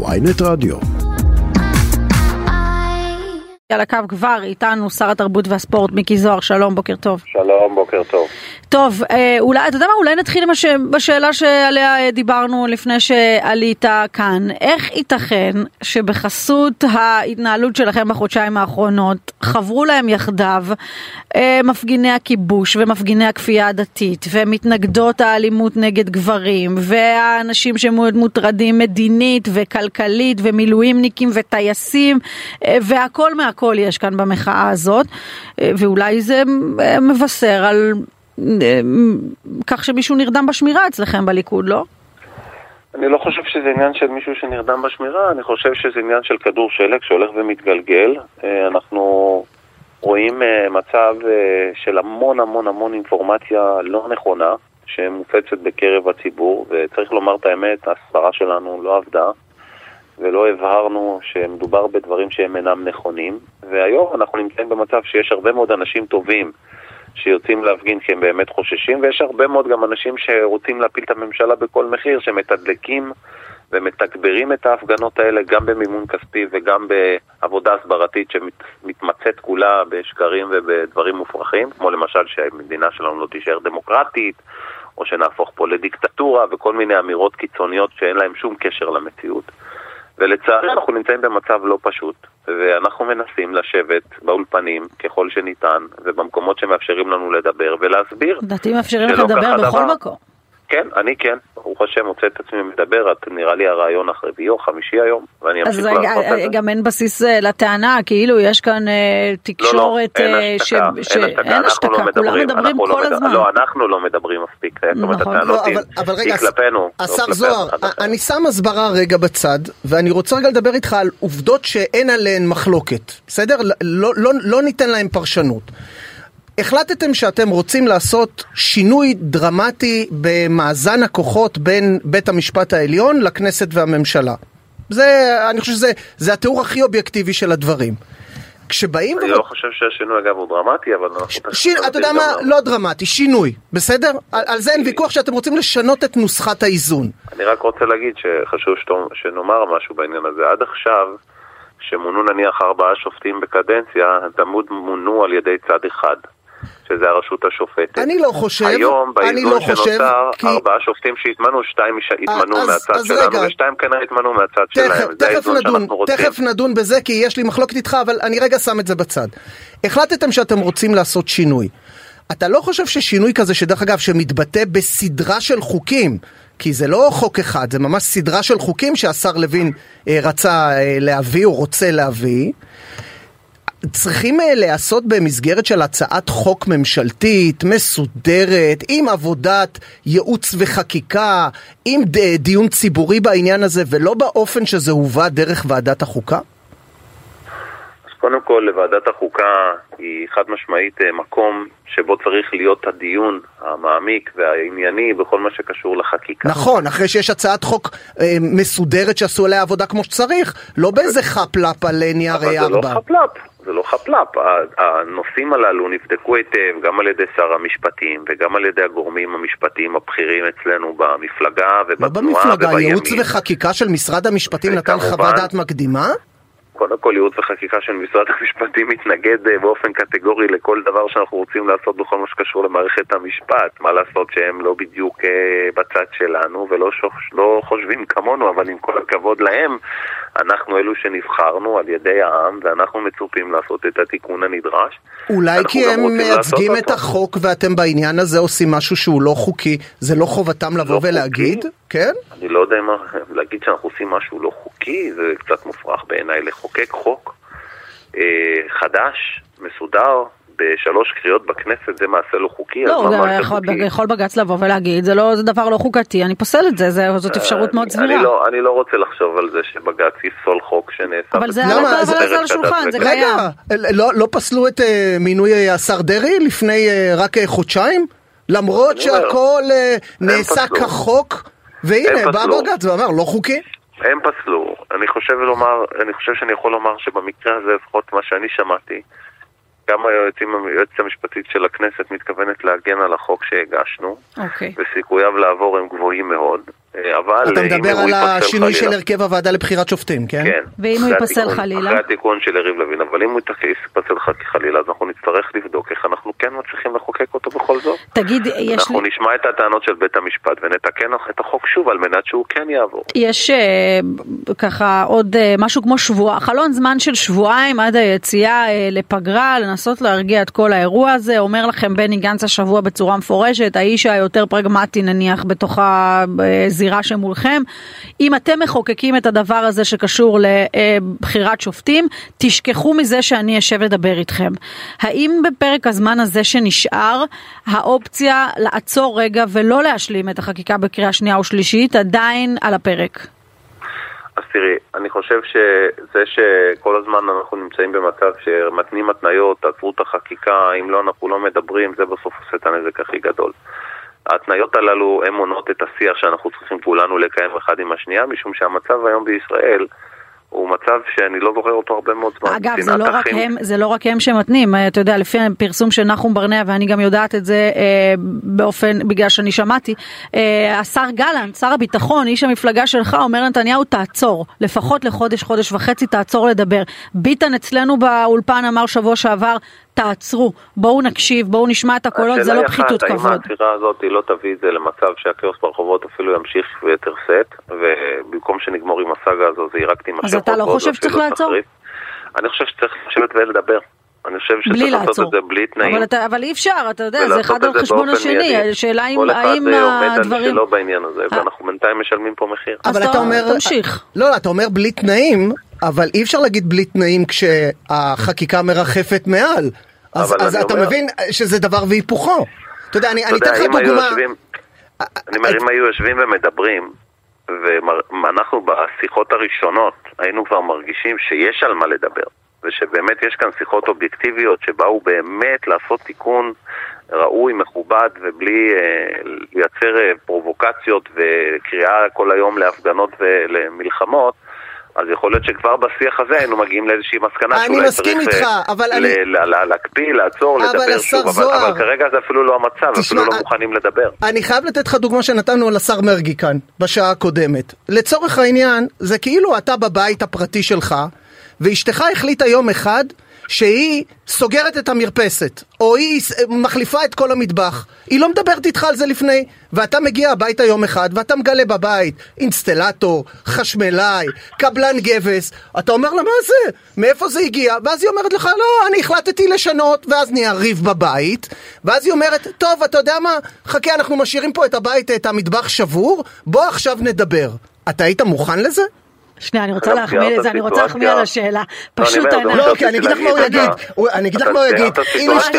ויינט רדיו. על הקו כבר איתנו שר התרבות והספורט מיקי זוהר, שלום, בוקר טוב. שלום, בוקר טוב. טוב, אה, אולי, אתה יודע מה, אולי נתחיל הש... בשאלה שעליה אה, דיברנו לפני שעלית כאן. איך ייתכן שבחסות ההתנהלות שלכם בחודשיים האחרונות חברו להם יחדיו אה, מפגיני הכיבוש ומפגיני הכפייה הדתית ומתנגדות האלימות נגד גברים והאנשים שמאוד מוטרדים מדינית וכלכלית ומילואימניקים וטייסים אה, והכל מהכל יש כאן במחאה הזאת אה, ואולי זה אה, מבשר על כך שמישהו נרדם בשמירה אצלכם בליכוד, לא? אני לא חושב שזה עניין של מישהו שנרדם בשמירה, אני חושב שזה עניין של כדור שלג שהולך ומתגלגל. אנחנו רואים מצב של המון המון המון אינפורמציה לא נכונה שמופצת בקרב הציבור, וצריך לומר את האמת, ההסברה שלנו לא עבדה. ולא הבהרנו שמדובר בדברים שהם אינם נכונים, והיום אנחנו נמצאים במצב שיש הרבה מאוד אנשים טובים שיוצאים להפגין כי הם באמת חוששים, ויש הרבה מאוד גם אנשים שרוצים להפיל את הממשלה בכל מחיר, שמתדלקים ומתגברים את ההפגנות האלה גם במימון כספי וגם בעבודה הסברתית שמתמצאת כולה בשקרים ובדברים מופרכים, כמו למשל שהמדינה שלנו לא תישאר דמוקרטית, או שנהפוך פה לדיקטטורה וכל מיני אמירות קיצוניות שאין להן שום קשר למציאות. ולצערי אנחנו נמצאים במצב לא פשוט, ואנחנו מנסים לשבת באולפנים ככל שניתן, ובמקומות שמאפשרים לנו לדבר ולהסביר. לדעתי מאפשרים לך לדבר בכל מקום. כן, אני כן, ברוך השם, מוצא את עצמי מדבר, את נראה לי הרעיון הרביעי או חמישי היום, ואני אמשיך לעשות את זה. אז גם אין בסיס אה, לטענה, כאילו יש כאן אה, תקשורת לא, לא, אין אה, השתקה, אין השתקה, כולם מדברים כל הזמן. לא, אנחנו לא מדברים מספיק, זאת אומרת. הטענות היא כלפינו. השר זוהר, אני שם הסברה רגע בצד, ואני רוצה רגע לדבר איתך על עובדות שאין עליהן מחלוקת, בסדר? לא ניתן להן פרשנות. החלטתם שאתם רוצים לעשות שינוי דרמטי במאזן הכוחות בין בית המשפט העליון לכנסת והממשלה. זה, אני חושב שזה התיאור הכי אובייקטיבי של הדברים. כשבאים... אני לא חושב שהשינוי אגב הוא דרמטי, אבל אנחנו... אתה יודע מה? לא דרמטי, שינוי, בסדר? על זה אין ויכוח שאתם רוצים לשנות את נוסחת האיזון. אני רק רוצה להגיד שחשוב שנאמר משהו בעניין הזה. עד עכשיו, שמונו נניח ארבעה שופטים בקדנציה, תמיד מונו על ידי צד אחד. שזה הרשות השופטת. אני לא חושב, היום אני לא באיזון שנוצר, כי... ארבעה שופטים שהתמנו, שתיים התמנו אז, מהצד אז שלנו, רגע. ושתיים כנראה התמנו מהצד תכף, שלהם. זה האיזון נדון, רוצים. תכף נדון בזה, כי יש לי מחלוקת איתך, אבל אני רגע שם את זה בצד. החלטתם שאתם רוצים לעשות שינוי. אתה לא חושב ששינוי כזה, שדרך אגב, שמתבטא בסדרה של חוקים, כי זה לא חוק אחד, זה ממש סדרה של חוקים שהשר לוין אה, רצה אה, להביא או רוצה להביא, צריכים אה, להיעשות במסגרת של הצעת חוק ממשלתית, מסודרת, עם עבודת ייעוץ וחקיקה, עם דיון ציבורי בעניין הזה, ולא באופן שזה הובא דרך ועדת החוקה? קודם כל, לוועדת החוקה היא חד משמעית אה, מקום שבו צריך להיות הדיון המעמיק והענייני בכל מה שקשור לחקיקה. נכון, אחרי שיש הצעת חוק אה, מסודרת שעשו עליה עבודה כמו שצריך, לא באיזה חפלאפ על נייר ארבע. אבל זה לא חפלאפ. זה לא חפלאפ, הנושאים הללו נבדקו היטב גם על ידי שר המשפטים וגם על ידי הגורמים המשפטיים הבכירים אצלנו במפלגה ובתנועה לא במפלגה, ייעוץ וחקיקה של משרד המשפטים נתן חוות דעת מקדימה? קודם כל ייעוץ וחקיקה של משרד המשפטים מתנגד אה, באופן קטגורי לכל דבר שאנחנו רוצים לעשות בכל מה שקשור למערכת המשפט. מה לעשות שהם לא בדיוק אה, בצד שלנו ולא לא חושבים כמונו, אבל עם כל הכבוד להם, אנחנו אלו שנבחרנו על ידי העם ואנחנו מצופים לעשות את התיקון הנדרש. אולי כי הם מייצגים את החוק ואתם בעניין הזה עושים משהו שהוא לא חוקי, זה לא חובתם לבוא לא ולהגיד? חוקי? כן? אני לא יודע מה, להגיד שאנחנו עושים משהו לא חוקי, זה קצת מופרך בעיניי לחוקק חוק אה, חדש, מסודר, בשלוש קריאות בכנסת זה מעשה לא חוקי, לא, זה יכול, חוקי? יכול בג"ץ לבוא ולהגיד, זה, לא, זה דבר לא חוקתי, אני פוסל את זה, זה זאת אפשרות מאוד סבירה. אני לא, אני לא רוצה לחשוב על זה שבג"ץ יפסול חוק שנעשה... אבל זה על השולחן, זה קיים. רגע, לא, לא פסלו את uh, מינוי אה, השר דרעי לפני uh, רק uh, חודשיים? למרות שהכל uh, נעשה כחוק, והנה, בא בג"ץ ואמר, לא חוקי. הם פסלו. אני חושב לומר, אני חושב שאני יכול לומר שבמקרה הזה, לפחות מה שאני שמעתי, גם היועצת המשפטית של הכנסת מתכוונת להגן על החוק שהגשנו, okay. אוקיי. וסיכוייו לעבור הם גבוהים מאוד. אה, אבל אתה מדבר על השינוי של חלילה- הרכב הוועדה לבחירת שופטים, כן? כן. ואם הוא ייפסל חלילה? אחרי התיקון של יריב לוין, אבל אם הוא ייפסל חלילה, אז אנחנו נצטרך לבדוק איך אנחנו כן מצליחים לחוקק אותו בכל זאת. תגיד, יש לי... אנחנו נשמע את הטענות של בית המשפט ונתקן את החוק שוב על מנת שהוא כן יעבור. יש אה, ככה עוד אה, משהו כמו שבוע, חלון זמן של שבועיים עד היציאה אה, לפגרה, לנסות להרגיע את כל האירוע הזה. אומר לכם בני גנץ השבוע בצורה מפורשת, האיש היותר פרגמטי נניח בתוך הזירה שמולכם. אם אתם מחוקקים את הדבר הזה שקשור לבחירת שופטים, תשכחו מזה שאני אשב לדבר איתכם. האם בפרק הזמן הזה שנשאר, האופציה לעצור רגע ולא להשלים את החקיקה בקריאה שנייה ושלישית עדיין על הפרק? אז תראי, אני חושב שזה שכל הזמן אנחנו נמצאים במצב שמתנים התניות, תעצרו את החקיקה, אם לא אנחנו לא מדברים, זה בסוף עושה את הנזק הכי גדול. ההתניות הללו הן מונעות את השיח שאנחנו צריכים כולנו לקיים אחד עם השנייה, משום שהמצב היום בישראל הוא מצב שאני לא זוכר אותו הרבה מאוד זמן. אגב, זה לא, רק. הם, זה לא רק הם שמתנים, אה, אתה יודע, לפי הפרסום של נחום ברנע, ואני גם יודעת את זה אה, באופן, בגלל שאני שמעתי, אה, השר גלנט, שר הביטחון, איש המפלגה שלך, אומר לנתניהו, תעצור, לפחות לחודש, חודש וחצי, תעצור לדבר. ביטן אצלנו באולפן אמר שבוע שעבר, תעצרו, בואו נקשיב, בואו נשמע את הקולות, זה השאלה לא היא פחיתות אחת, האם כבוד. העצירה הזאת היא לא תביא את זה למצב שהכאוס ברחובות אפילו ימשיך ויתר סט, ובמקום שנגמור עם הסאגה הזו זה רק תימשך אז אתה לא חושב שצריך ואפילו לעצור? תחריף. אני חושב שצריך לשבת ולדבר. אני חושב שצריך לעשות לעצור. את זה בלי תנאים. אבל, אתה, אבל אי אפשר, אתה יודע, זה אחד על חשבון השני. השאלה אם, כל אחד עומד על הדברים... שלו בעניין הזה, אה. ואנחנו בינתיים משלמים פה מחיר. אז אבל אתה- אומר... תמשיך. לא, לא, אתה אומר בלי תנאים, אבל אי אפשר להגיד בלי תנאים כשהחקיקה מרחפת מעל. אז, אז אתה אומר- מבין שזה דבר והיפוכו. אתה יודע, אני, אתן לך דוגמה. יושבים- אה, אני אומר, אם היו יושבים ומדברים, ואנחנו בשיחות הראשונות היינו כבר מרגישים שיש על מה לדבר, ושבאמת יש כאן שיחות אובייקטיביות שבאו באמת לעשות תיקון ראוי, מכובד, ובלי אה, לייצר אה, פרובוקציות וקריאה כל היום להפגנות ולמלחמות, אז יכול להיות שכבר בשיח הזה היינו מגיעים לאיזושהי מסקנה אני שאולי צריך איתך, אה, אבל אני- להקפיא, לעצור, לדבר שוב, אבל, כרגע זה אפילו לא המצב, תשמע, אפילו לא אה, מוכנים לדבר. אני חייב לתת לך דוגמה שנתנו על השר מרגי כאן, בשעה הקודמת. לצורך העניין, זה כאילו אתה בבית הפרטי שלך, ואשתך החליטה יום אחד שהיא סוגרת את המרפסת, או היא מחליפה את כל המטבח. היא לא מדברת איתך על זה לפני, ואתה מגיע הביתה יום אחד, ואתה מגלה בבית אינסטלטור, חשמלאי, קבלן גבס, אתה אומר לה, מה זה? מאיפה זה הגיע? ואז היא אומרת לך, לא, אני החלטתי לשנות, ואז נהיה ריב בבית, ואז היא אומרת, טוב, אתה יודע מה? חכה, אנחנו משאירים פה את הבית, את המטבח שבור, בוא עכשיו נדבר. אתה היית מוכן לזה? שנייה, אני רוצה להחמיא לזה, אני רוצה להחמיא על. השאלה. לא, פשוט אני לא, כי אני אגיד לך מה הוא יגיד. אני אגיד לך מה הוא יגיד. אם אשתי-.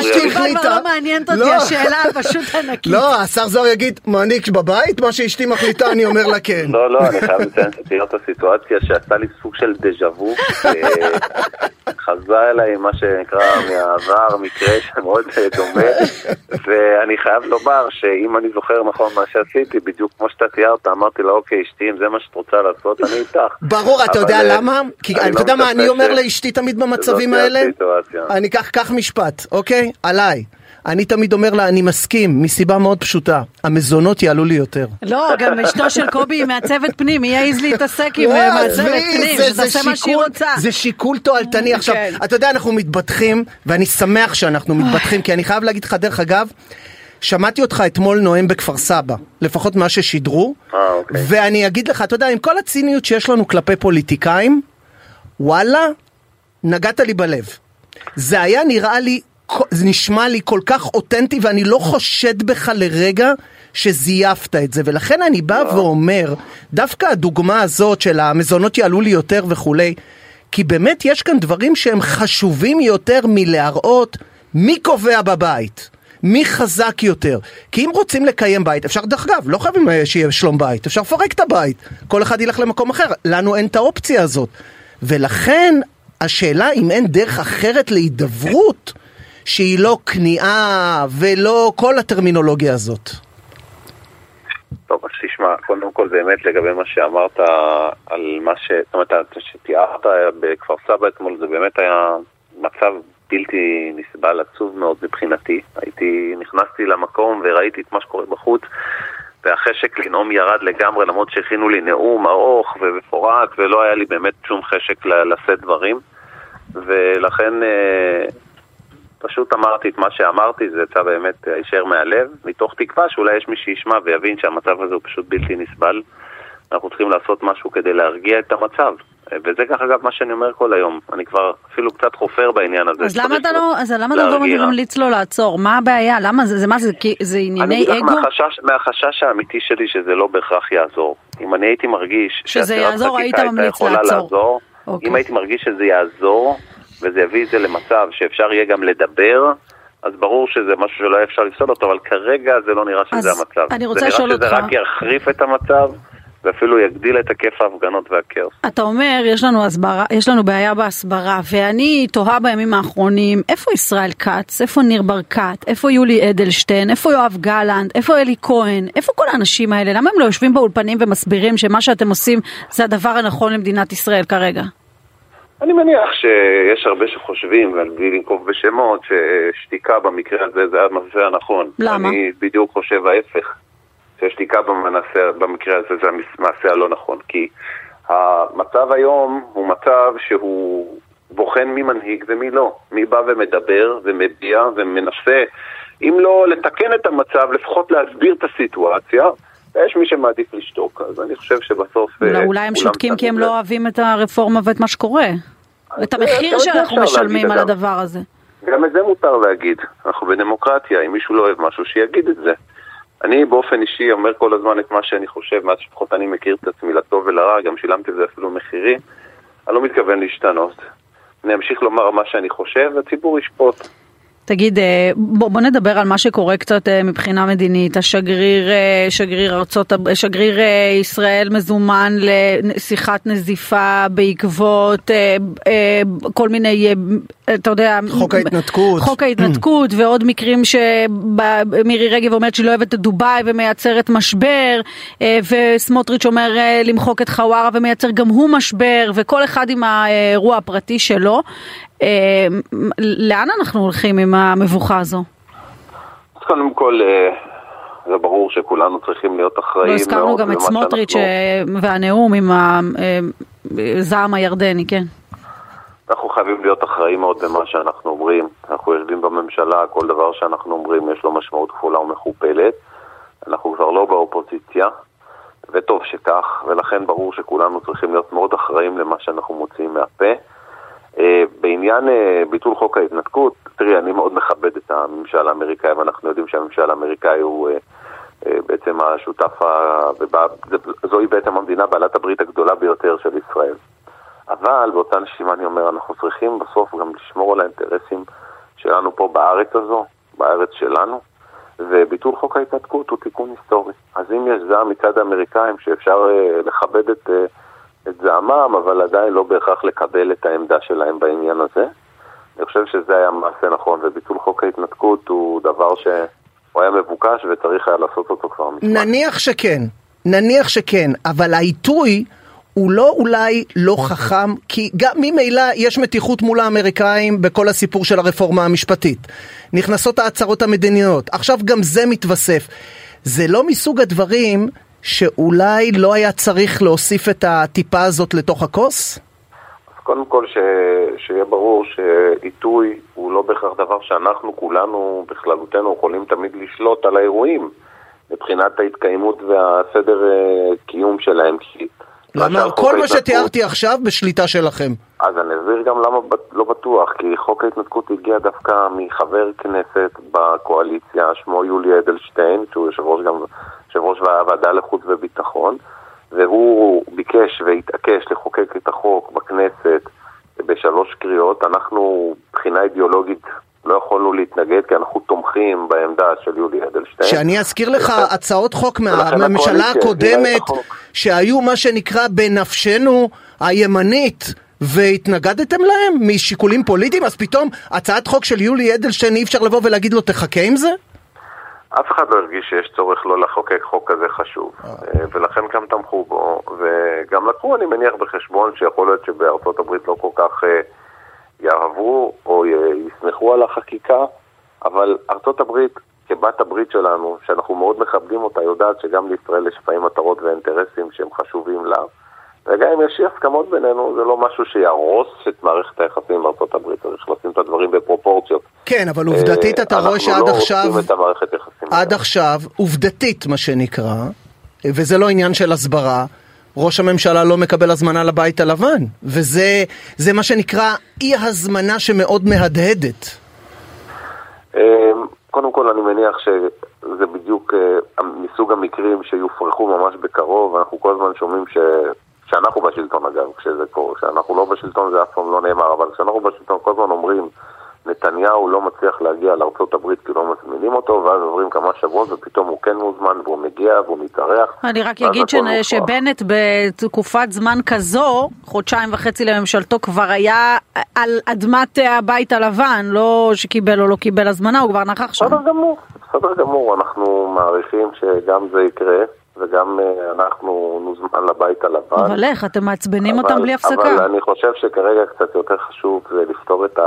אשתי כבר החליטה... לא מעניינת אותי, לא. השאלה פשוט ענקית. לא, השר זוהר יגיד, מנהיג בבית, מה שאשתי מחליטה, אני אומר לה כן. לא, לא, אני חייב לציין שתיארת סיטואציה שעשתה לי סוג של דז'ה וו. חזר אליי מה שנקרא מהעבר, מקרה שמאוד אה, דומה, ואני חייב לומר שאם אני זוכר נכון מה שעשיתי, בדיוק כמו שאתה תיארת, אמרתי לה, אוקיי, אשתי, אם זה מה שאת רוצה לעשות, אני איתך. ברור, אתה יודע אה, למה? כי אתה לא יודע מה אני אומר לאשתי תמיד במצבים שזאת תהיה האלה? אני אקח משפט, אוקיי? עליי. אני תמיד אומר לה, אני מסכים, מסיבה מאוד פשוטה. המזונות יעלו לי יותר. לא, גם אשתו של קובי היא מעצבת פנים, היא יעז להתעסק עם לא, אה, מעצבת פנים, שתעשה מה שהיא שיקול- רוצה. זה שיקול תועלתני. עכשיו, כן. אתה יודע, אנחנו מתבטחים, ואני שמח שאנחנו מתבטחים, כי אני חייב להגיד לך, דרך אגב, שמעתי אותך אתמול נואם בכפר סבא, לפחות מה ששידרו, אה, אוקיי. ואני אגיד לך, אתה יודע, עם כל הציניות שיש לנו כלפי פוליטיקאים, וואלה, נגעת לי בלב. זה היה נראה לי, זה נשמע לי כל כך אותנטי, ואני לא חושד בך לרגע שזייפת את זה, ולכן אני בא ואומר, דווקא הדוגמה הזאת של המזונות יעלו לי יותר וכולי, כי באמת יש כאן דברים שהם חשובים יותר מלהראות מי קובע בבית. מי חזק יותר? כי אם רוצים לקיים בית, אפשר דרך אגב, לא חייבים אה, שיהיה שלום בית, אפשר לפרק את הבית, כל אחד ילך למקום אחר, לנו אין את האופציה הזאת. ולכן השאלה אם אין דרך אחרת להידברות שהיא לא כניעה ולא כל הטרמינולוגיה הזאת. טוב, אז תשמע, קודם כל באמת לגבי מה שאמרת על מה ש... זאת אומרת, שתיארת בכפר סבא אתמול, זה באמת היה מצב בלתי נסבל, עצוב מאוד מבחינתי. הייתי, נכנסתי למקום וראיתי את מה שקורה בחוץ, והחשק לנאום ירד לגמרי, למרות שהכינו לי נאום ארוך ומפורט, ולא היה לי באמת שום חשק לשאת דברים. ולכן אה, פשוט אמרתי את מה שאמרתי, זה יצא באמת הישר מהלב, מתוך תקווה שאולי יש מי שישמע ויבין שהמצב הזה הוא פשוט בלתי נסבל. אנחנו צריכים לעשות משהו כדי להרגיע את המצב. וזה ככה אגב מה שאני אומר כל היום, אני כבר אפילו קצת חופר בעניין הזה. אז למה אתה לא, אז למה אתה לא ממליץ לו לעצור? מה הבעיה? למה זה, זה מה זה, זה ענייני אגו? אני מהחשש, מהחשש האמיתי שלי שזה לא בהכרח יעזור. אם אני הייתי מרגיש שזה יעזור, היית ממליץ לעצור. לעזור, אוקיי. אם הייתי מרגיש שזה יעזור, וזה יביא את זה למצב שאפשר יהיה גם לדבר, אז ברור שזה משהו שלא היה אפשר לפסול אותו, אבל כרגע זה לא נראה שזה המצב. אני רוצה לשאול אותך... זה נראה שזה רק יחריף את המצב. ואפילו יגדיל את היקף ההפגנות והכאוס. אתה אומר, יש לנו, הסברה, יש לנו בעיה בהסברה, ואני תוהה בימים האחרונים, איפה ישראל כץ? איפה ניר ברקת? איפה יולי אדלשטיין? איפה יואב גלנט? איפה אלי כהן? איפה כל האנשים האלה? למה הם לא יושבים באולפנים ומסבירים שמה שאתם עושים זה הדבר הנכון למדינת ישראל כרגע? אני מניח שיש הרבה שחושבים, ובלי לנקוב בשמות, ששתיקה במקרה הזה זה המעשה הנכון. למה? אני בדיוק חושב ההפך. ששתיקה במעשה, במקרה הזה זה המעשה הלא נכון, כי המצב היום הוא מצב שהוא בוחן מי מנהיג ומי לא, מי בא ומדבר ומביע ומנסה, אם לא לתקן את המצב, לפחות להסביר את הסיטואציה. ויש מי שמעדיף לשתוק, אז אני חושב שבסוף... לא, אולי הם שותקים כי הם לא אוהבים את הרפורמה ואת מה שקורה. את המחיר שאנחנו משלמים על הדבר הזה. גם את זה מותר להגיד. אנחנו בדמוקרטיה, אם מישהו לא אוהב משהו, שיגיד את זה. אני באופן אישי אומר כל הזמן את מה שאני חושב, מאז שפחות אני מכיר את עצמי לטוב ולרע, גם שילמתי את זה אפילו מחירים. אני לא מתכוון להשתנות. אני אמשיך לומר מה שאני חושב, והציבור ישפוט. תגיד, אה, בוא, בוא נדבר על מה שקורה קצת אה, מבחינה מדינית. השגריר, אה, שגריר ארצות, שגריר ישראל מזומן לשיחת נזיפה בעקבות כל מיני, אתה יודע, חוק ההתנתקות, חוק ההתנתקות ועוד מקרים שמירי רגב אומרת שהיא לא אוהבת את דובאי ומייצרת משבר, וסמוטריץ' אומר למחוק את חווארה ומייצר גם הוא משבר, וכל אחד עם האירוע הפרטי שלו. אה, לאן אנחנו הולכים עם המבוכה הזו? אז קודם כל, אה, זה ברור שכולנו צריכים להיות אחראים. לא הזכרנו גם את סמוטריץ' אה, והנאום עם הזעם הירדני, כן. אנחנו חייבים להיות אחראים מאוד במה שאנחנו אומרים. אנחנו יושבים בממשלה, כל דבר שאנחנו אומרים יש לו משמעות כפולה ומכופלת. אנחנו כבר לא באופוזיציה, וטוב שכך, ולכן ברור שכולנו צריכים להיות מאוד אחראים למה שאנחנו מוציאים מהפה. אה, בעניין אה, ביטול חוק ההתנתקות, תראי, אני מאוד מכבד את הממשל האמריקאי, ואנחנו יודעים שהממשל האמריקאי הוא אה, בעצם השותף, זוהי בעצם המדינה בעלת הברית הגדולה ביותר של ישראל. אבל באותה נשימה אני אומר, אנחנו צריכים בסוף גם לשמור על האינטרסים שלנו פה בארץ הזו, בארץ שלנו, וביטול חוק ההתנתקות הוא תיקון היסטורי. אז אם יש זעם מצד האמריקאים שאפשר לכבד את... את זעמם, אבל עדיין לא בהכרח לקבל את העמדה שלהם בעניין הזה. אני חושב שזה היה מעשה נכון, וביטול חוק ההתנתקות הוא דבר שהוא היה מבוקש וצריך היה לעשות אותו כבר מזמן. נניח שכן, נניח שכן, אבל העיתוי... הוא לא אולי לא חכם, כי גם ממילא יש מתיחות מול האמריקאים בכל הסיפור של הרפורמה המשפטית. נכנסות ההצהרות המדיניות, עכשיו גם זה מתווסף. זה לא מסוג הדברים שאולי לא היה צריך להוסיף את הטיפה הזאת לתוך הכוס? אז קודם כל ש... שיהיה ברור שעיתוי הוא לא בהכרח דבר שאנחנו כולנו בכללותנו יכולים תמיד לשלוט על האירועים מבחינת ההתקיימות והסדר אה, קיום שלהם. למה כל מה שתיארתי עכשיו בשליטה שלכם? אז אני אסביר גם למה לא בטוח, כי חוק ההתנתקות הגיע דווקא מחבר כנסת בקואליציה, שמו יולי אדלשטיין, שהוא יושב ראש גם יושב ראש הוועדה לחוץ וביטחון, והוא ביקש והתעקש לחוקק את החוק בכנסת בשלוש קריאות. אנחנו, מבחינה אידיאולוגית, לא יכולנו להתנגד כי אנחנו תומכים בעמדה של יולי אדלשטיין. שאני אזכיר לך הצעות חוק מהממשלה הקודמת שהיו מה שנקרא בנפשנו הימנית והתנגדתם להם משיקולים פוליטיים אז פתאום הצעת חוק של יולי אדלשטיין אי אפשר לבוא ולהגיד לו תחכה עם זה? אף אחד לא הרגיש שיש צורך לא לחוקק חוק כזה חשוב, אה. אה, ולכן גם תמכו בו, וגם לקחו, אני מניח, בחשבון שיכול להיות שבארצות הברית לא כל כך אה, יאהבו או יסמכו על החקיקה, אבל ארצות הברית כבת הברית שלנו, שאנחנו מאוד מכבדים אותה, יודעת שגם לישראל יש לפעמים מטרות ואינטרסים שהם חשובים לה. וגם אם יש אי הסכמות בינינו, זה לא משהו שיהרוס את מערכת היחסים עם ארצות הברית, צריך לשים את הדברים בפרופורציות. כן, אבל עובדתית אתה רואה שעד אנחנו לא עכשיו, רוצים את המערכת יחסים. עד. עכשיו, עובדתית מה שנקרא, וזה לא עניין של הסברה, ראש הממשלה לא מקבל הזמנה לבית הלבן, וזה זה מה שנקרא אי הזמנה שמאוד מהדהדת. אמ, קודם כל אני מניח שזה בדיוק אה, מסוג המקרים שיופרכו ממש בקרוב, אנחנו כל הזמן שומעים ש... שאנחנו בשלטון אגב, כשזה קורה, כשאנחנו לא בשלטון זה אף פעם לא נאמר, אבל כשאנחנו בשלטון כל הזמן אומרים נתניהו לא מצליח להגיע לארצות הברית כי לא מזמינים אותו, ואז עוברים כמה שבועות ופתאום הוא כן מוזמן והוא מגיע והוא מתארח. אני רק אגיד ש-. שבנט בתקופת זמן כזו, חודשיים וחצי לממשלתו, כבר היה על אדמת הבית הלבן, לא שקיבל או לא קיבל הזמנה, הוא כבר נכח שם. בסדר גמור, בסדר גמור, אנחנו מעריכים שגם זה יקרה, וגם אה, אנחנו נוזמן לבית הלבן. אבל איך, אתם מעצבנים אבל- אותם בלי הפסקה. אבל אני חושב שכרגע קצת יותר חשוב זה לפתור את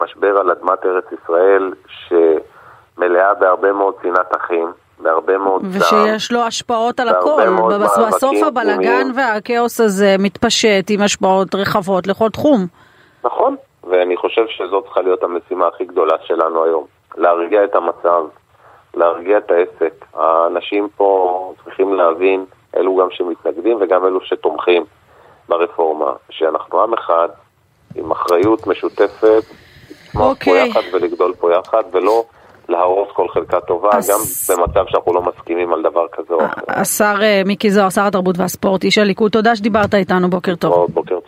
המשבר על אדמת ארץ ישראל, שמלאה בהרבה מאוד שנאת אחים, בהרבה מאוד זעם. ושיש לו השפעות על הכל, בסוף הבלגן. והכאוס הזה מתפשט עם השפעות רחבות לכל תחום. נכון, ואני חושב שזאת צריכה להיות המשימה הכי גדולה שלנו היום. להרגיע את המצב, להרגיע את העסק. האנשים פה צריכים להבין, אלו גם שמתנגדים וגם אלו שתומכים ברפורמה, שאנחנו עם אחד, עם אחריות משותפת, לצמוח פה אוקיי. יחד ולגדול פה יחד, ולא להרוס כל חלקה טובה, אז- גם במצב שאנחנו לא מסכימים על דבר כזה או אחר. השר אה, מיקי זוהר, שר התרבות והספורט, איש הליכוד, תודה שדיברת איתנו, בוקר טוב. בוקר